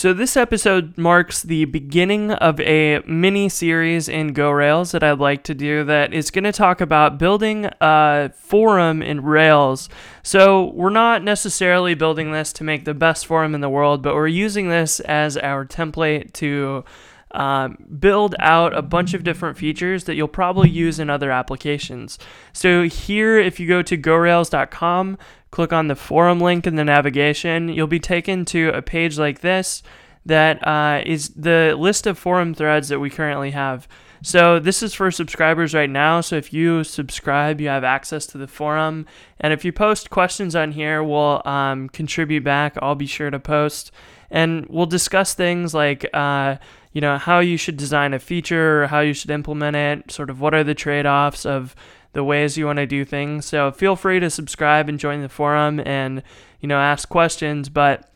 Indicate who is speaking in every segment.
Speaker 1: So, this episode marks the beginning of a mini series in Go Rails that I'd like to do that is going to talk about building a forum in Rails. So, we're not necessarily building this to make the best forum in the world, but we're using this as our template to um, build out a bunch of different features that you'll probably use in other applications. So here, if you go to gorails.com, click on the forum link in the navigation, you'll be taken to a page like this that uh, is the list of forum threads that we currently have. So this is for subscribers right now. So if you subscribe, you have access to the forum. And if you post questions on here, we'll um, contribute back. I'll be sure to post. And we'll discuss things like, uh, you know, how you should design a feature or how you should implement it, sort of what are the trade offs of the ways you want to do things. So feel free to subscribe and join the forum and, you know, ask questions. But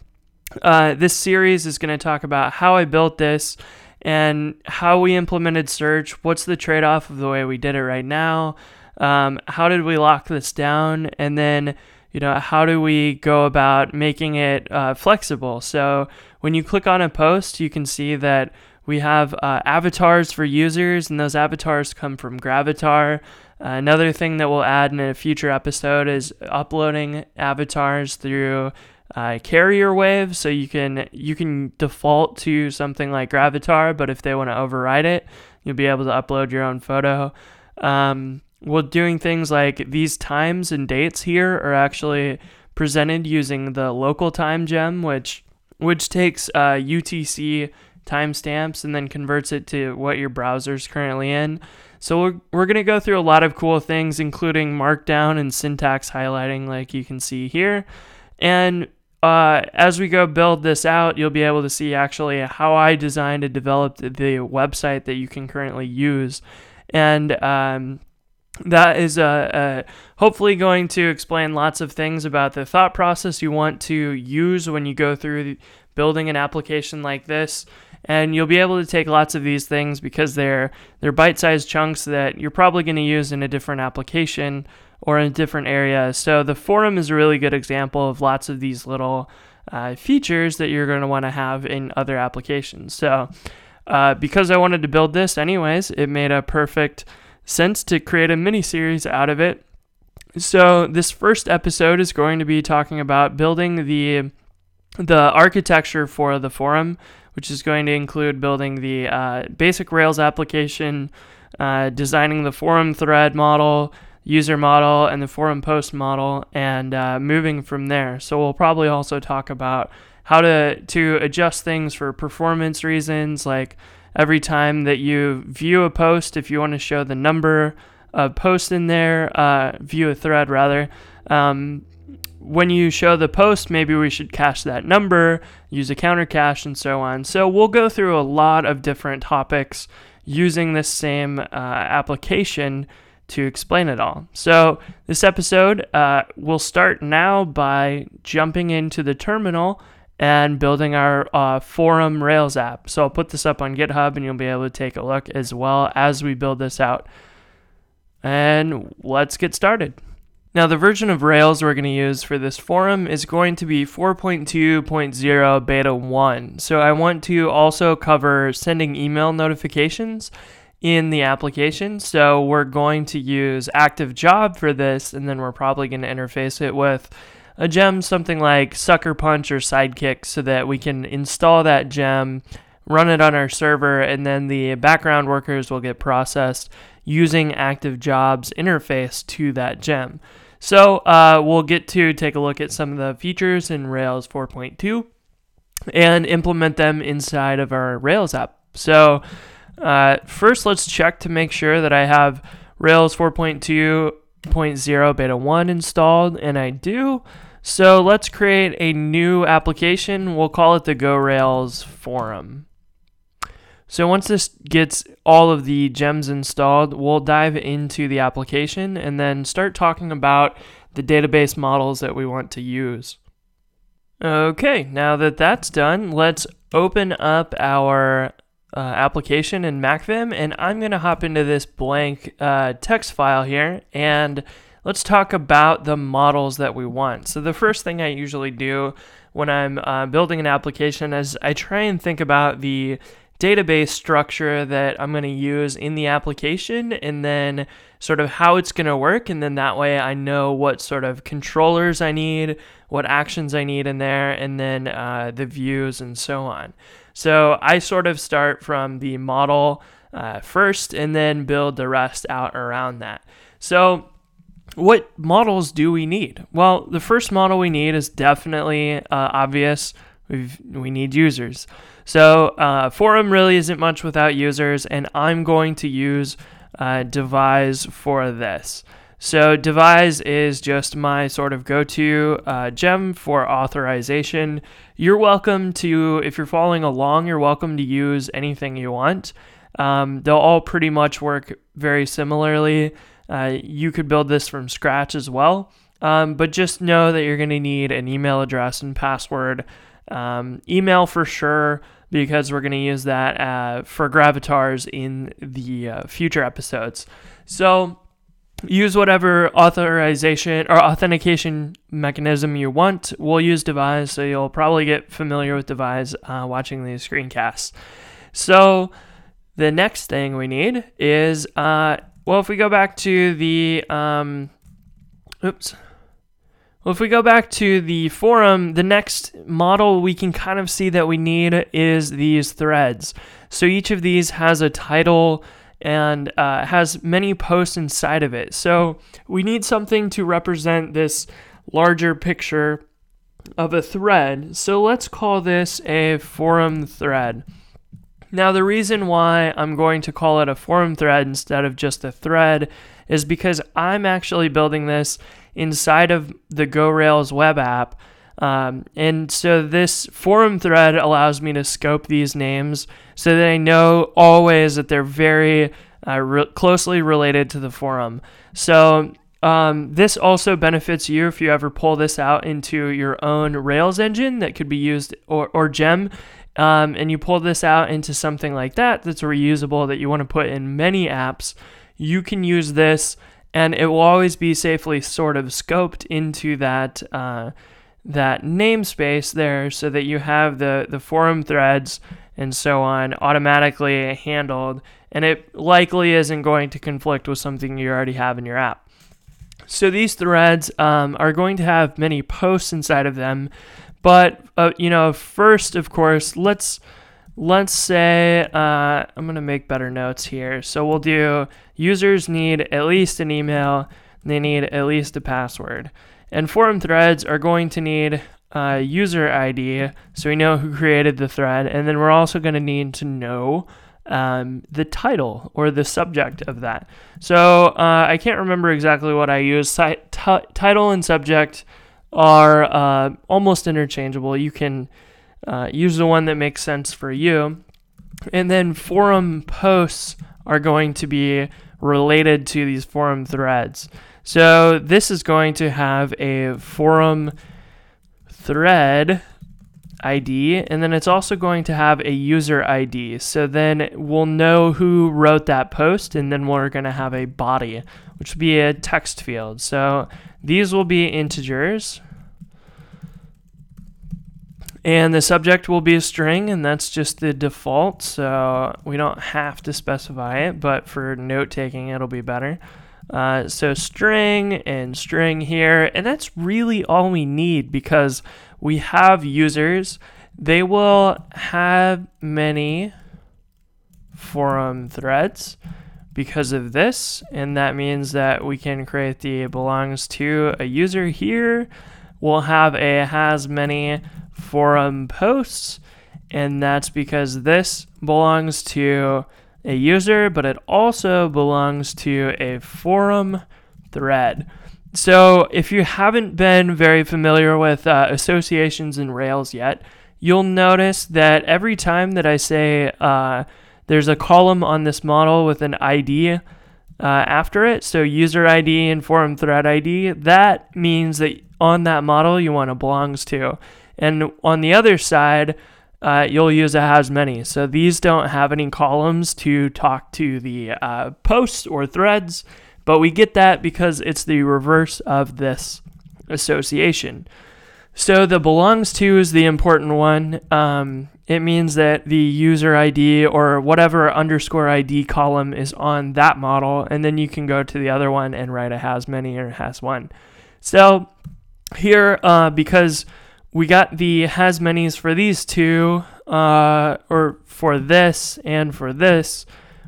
Speaker 1: uh, this series is going to talk about how I built this and how we implemented search. What's the trade off of the way we did it right now? Um, how did we lock this down? And then, you know, how do we go about making it uh, flexible? So when you click on a post, you can see that we have uh, avatars for users, and those avatars come from Gravatar. Uh, another thing that we'll add in a future episode is uploading avatars through uh, CarrierWave, so you can you can default to something like Gravatar, but if they want to override it, you'll be able to upload your own photo. Um, well, doing things like these times and dates here are actually presented using the local time gem, which which takes uh, UTC timestamps and then converts it to what your browser is currently in. So we're, we're going to go through a lot of cool things, including markdown and syntax highlighting, like you can see here. And uh, as we go build this out, you'll be able to see actually how I designed and developed the website that you can currently use. And um, that is uh, uh, hopefully going to explain lots of things about the thought process you want to use when you go through building an application like this. And you'll be able to take lots of these things because they're they're bite-sized chunks that you're probably going to use in a different application or in a different area. So the forum is a really good example of lots of these little uh, features that you're going to want to have in other applications. So uh, because I wanted to build this anyways, it made a perfect sense to create a mini series out of it. So this first episode is going to be talking about building the the architecture for the forum, which is going to include building the uh, basic Rails application, uh, designing the forum thread model, user model, and the forum post model, and uh, moving from there. So we'll probably also talk about how to to adjust things for performance reasons, like every time that you view a post, if you want to show the number of posts in there, uh, view a thread rather. Um, when you show the post, maybe we should cache that number, use a counter cache, and so on. So we'll go through a lot of different topics using this same uh, application to explain it all. So this episode uh, will start now by jumping into the terminal and building our uh, forum Rails app. So I'll put this up on GitHub and you'll be able to take a look as well as we build this out. And let's get started. Now, the version of Rails we're going to use for this forum is going to be 4.2.0 beta 1. So I want to also cover sending email notifications in the application. So we're going to use Active Job for this, and then we're probably going to interface it with a gem something like Sucker Punch or Sidekiq, so that we can install that gem, run it on our server, and then the background workers will get processed using Active Jobs interface to that gem. So uh, we'll get to take a look at some of the features in Rails 4.2 and implement them inside of our Rails app. So uh, first, let's check to make sure that I have Rails 4.2.0 beta 1 installed, and I do. So let's create a new application. We'll call it the Go Rails forum. So once this gets all of the gems installed, we'll dive into the application and then start talking about the database models that we want to use. Okay, now that that's done, let's open up our uh, application in MacVim, and I'm going to hop into this blank uh, text file here and let's talk about the models that we want. So the first thing I usually do when I'm uh, building an application is I try and think about the database structure that I'm going to use in the application and then sort of how it's going to work. And then that way I know what sort of controllers I need, what actions I need in there, and then uh, the views and so on. So I sort of start from the model uh, first and then build the rest out around that. So what models do we need? Well, the first model we need is definitely uh, obvious. We we need users. So uh, Forum really isn't much without users, and I'm going to use uh, Devise for this. So Devise is just my sort of go-to uh, gem for authorization. You're welcome to, if you're following along, you're welcome to use anything you want. Um, they'll all pretty much work very similarly. Uh, you could build this from scratch as well. Um, but just know that you're going to need an email address and password. Um, email for sure, because we're going to use that uh, for Gravatars in the uh, future episodes. So use whatever authorization or authentication mechanism you want. We'll use Devise, so you'll probably get familiar with Devise uh, watching these screencasts. So the next thing we need is, uh, well, if we go back to the, um, oops. Well, if we go back to the forum, the next model we can kind of see that we need is these threads. So each of these has a title and uh, has many posts inside of it. So we need something to represent this larger picture of a thread. So let's call this a forum thread. Now, the reason why I'm going to call it a forum thread instead of just a thread is because I'm actually building this inside of the Go Rails web app. Um, and so this forum thread allows me to scope these names so that I know always that they're very uh, re- closely related to the forum. So um, this also benefits you if you ever pull this out into your own Rails engine that could be used or, or gem um, and you pull this out into something like that that's reusable that you want to put in many apps, you can use this and it will always be safely sort of scoped into that uh, that namespace there so that you have the, the forum threads and so on automatically handled and it likely isn't going to conflict with something you already have in your app. So these threads um, are going to have many posts inside of them but uh, you know, first, of course, let's let's say uh, I'm gonna make better notes here. So we'll do users need at least an email. They need at least a password. And forum threads are going to need a user ID, so we know who created the thread, and then we're also going to need to know um, the title or the subject of that. So uh, I can't remember exactly what I used. T- title and subject are uh, almost interchangeable. You can uh, use the one that makes sense for you. And then forum posts are going to be related to these forum threads. So this is going to have a forum thread ID, and then it's also going to have a user ID. So then we'll know who wrote that post, and then we're going to have a body, which will be a text field. So these will be integers. And the subject will be a string, and that's just the default, so we don't have to specify it, but for note taking, it'll be better. Uh, so string and string here, and that's really all we need because we have users. They will have many forum threads because of this, and that means that we can create the belongs to a user here. We'll have a has many forum posts, and that's because this belongs to a user, but it also belongs to a forum thread. So, if you haven't been very familiar with uh, associations in Rails yet, you'll notice that every time that I say uh, there's a column on this model with an ID uh, after it, so user ID and forum thread ID, that means that on that model you want to belongs to. And on the other side, uh, you'll use a has many. So these don't have any columns to talk to the uh, posts or threads, but we get that because it's the reverse of this association. So the belongs to is the important one. Um, it means that the user ID or whatever underscore ID column is on that model, and then you can go to the other one and write a has many or has one. So here, uh, because we got the has many's for these two, uh, or for this and for this,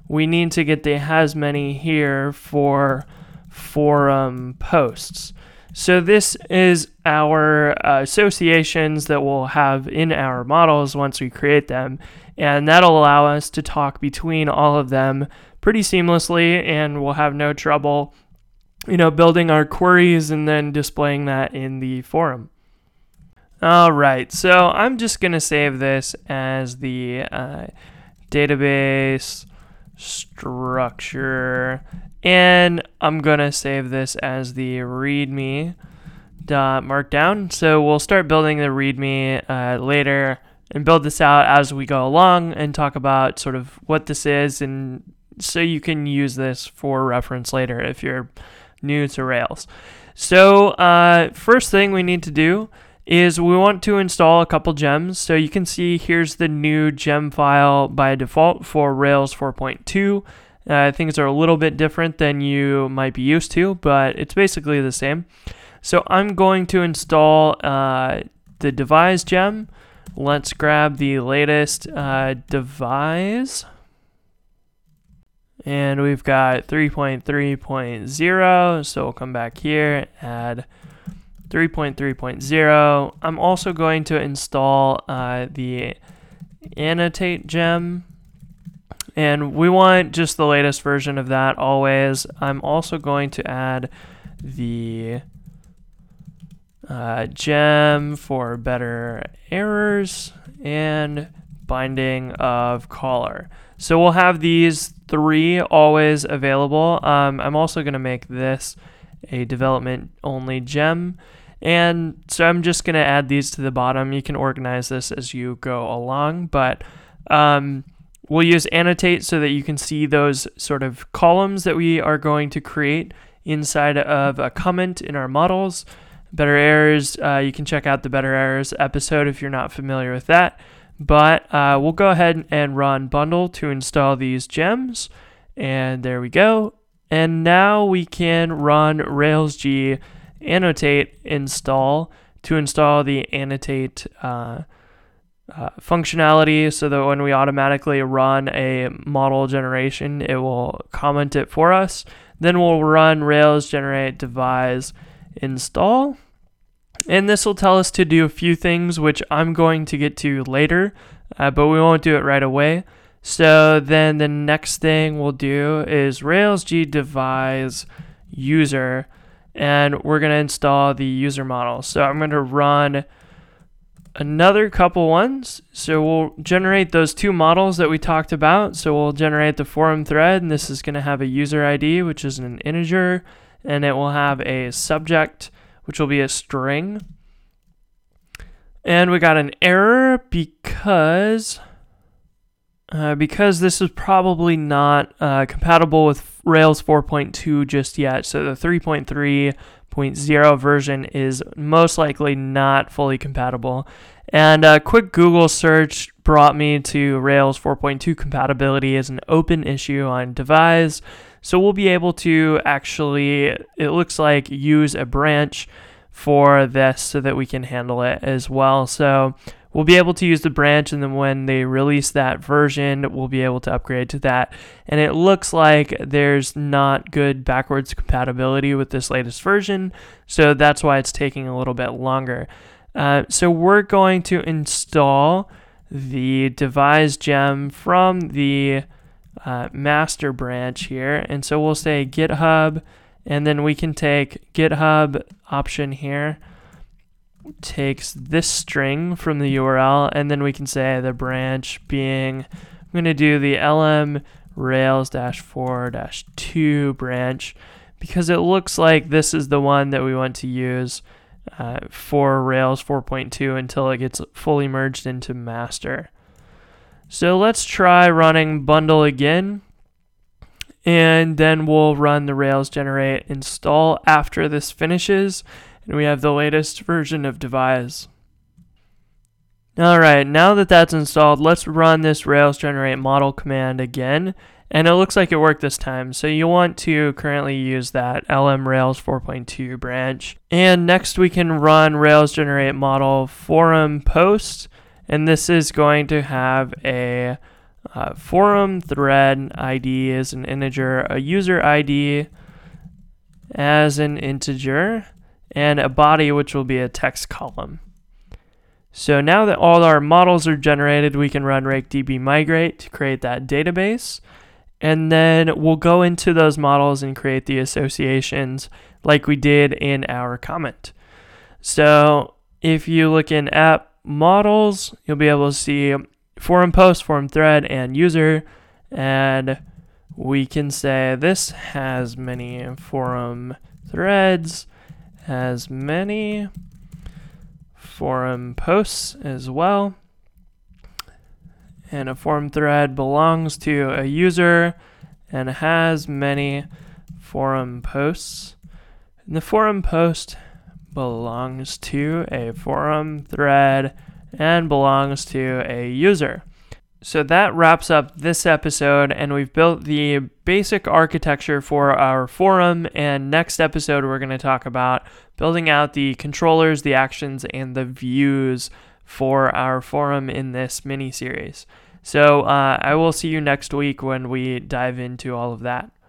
Speaker 1: we need to get the has many here for forum posts. So this is our associations that we'll have in our models once we create them, and that'll allow us to talk between all of them pretty seamlessly, and we'll have no trouble, you know, building our queries and then displaying that in the forum. All right, so I'm just gonna save this as the uh, database structure and I'm to save this as the readme dot markdown. So we'll start building the readme uh, later and build this out as we go along and talk about sort of what this is and so you can use this for reference later if you're new to Rails. So uh, first thing we need to do is we want to install a couple gems. So you can see here's the new gem file by default for Rails 4.2. Uh, things are a little bit different than you might be used to, but it's basically the same. So I'm going to install uh, the devise gem. Let's grab the latest uh, devise. And we've got 3.3.0. So we'll come back here, add 3.3.0. I'm also going to install uh, the annotate gem and we want just the latest version of that always. I'm also going to add the uh, gem for better errors and binding of caller. So we'll have these three always available. Um, I'm also going to make this a development only gem. And so I'm just going to add these to the bottom. You can organize this as you go along, but um, We'll use annotate so that you can see those sort of columns that we are going to create inside of a comment in our models. Better errors, uh, you can check out the better errors episode if you're not familiar with that. But uh, we'll go ahead and run bundle to install these gems. And there we go. And now we can run rails g annotate install to install the annotate uh, uh, functionality so that when we automatically run a model generation, it will comment it for us. Then we'll run Rails generate devise install. And this will tell us to do a few things, which I'm going to get to later, uh, but we won't do it right away. So then the next thing we'll do is Rails G devise user, and we're going to install the user model. So I'm going to run another couple ones. So we'll generate those two models that we talked about. So we'll generate the forum thread, and this is going to have a user ID, which is an integer, and it will have a subject, which will be a string. And we got an error because uh, because this is probably not uh, compatible with Rails 4.2 just yet. So the 3.3.0 version is most likely not fully compatible. And a quick Google search brought me to Rails 4.2 compatibility as an open issue on Devise. So we'll be able to actually, it looks like, use a branch for this so that we can handle it as well. So we'll be able to use the branch and then when they release that version we'll be able to upgrade to that. And it looks like there's not good backwards compatibility with this latest version so that's why it's taking a little bit longer. Uh, so we're going to install the devise gem from the uh, master branch here. And so we'll say github and then we can take github option here takes this string from the URL, and then we can say the branch being, I'm going to do the lm rails dash 4 dash 2 branch because it looks like this is the one that we want to use uh, for Rails 4.2 until it gets fully merged into master. So let's try running bundle again. And then we'll run the Rails generate install after this finishes and we have the latest version of Devise. Alright, now that that's installed, let's run this Rails generate model command again. And it looks like it worked this time. So you want to currently use that LM Rails 4.2 branch. And next we can run Rails generate model forum post. And this is going to have a uh, forum thread ID as an integer, a user ID as an integer, and a body which will be a text column. So now that all our models are generated, we can run rake db migrate to create that database. And then we'll go into those models and create the associations like we did in our comment. So if you look in app models, you'll be able to see forum post, forum thread, and user. And we can say this has many forum threads, has many forum posts as well. And a forum thread belongs to a user and has many forum posts. And the forum post belongs to a forum thread and belongs to a user. So that wraps up this episode, and we've built the basic architecture for our forum. And next episode, we're going to talk about building out the controllers, the actions, and the views for our forum in this mini series. So uh, I will see you next week when we dive into all of that.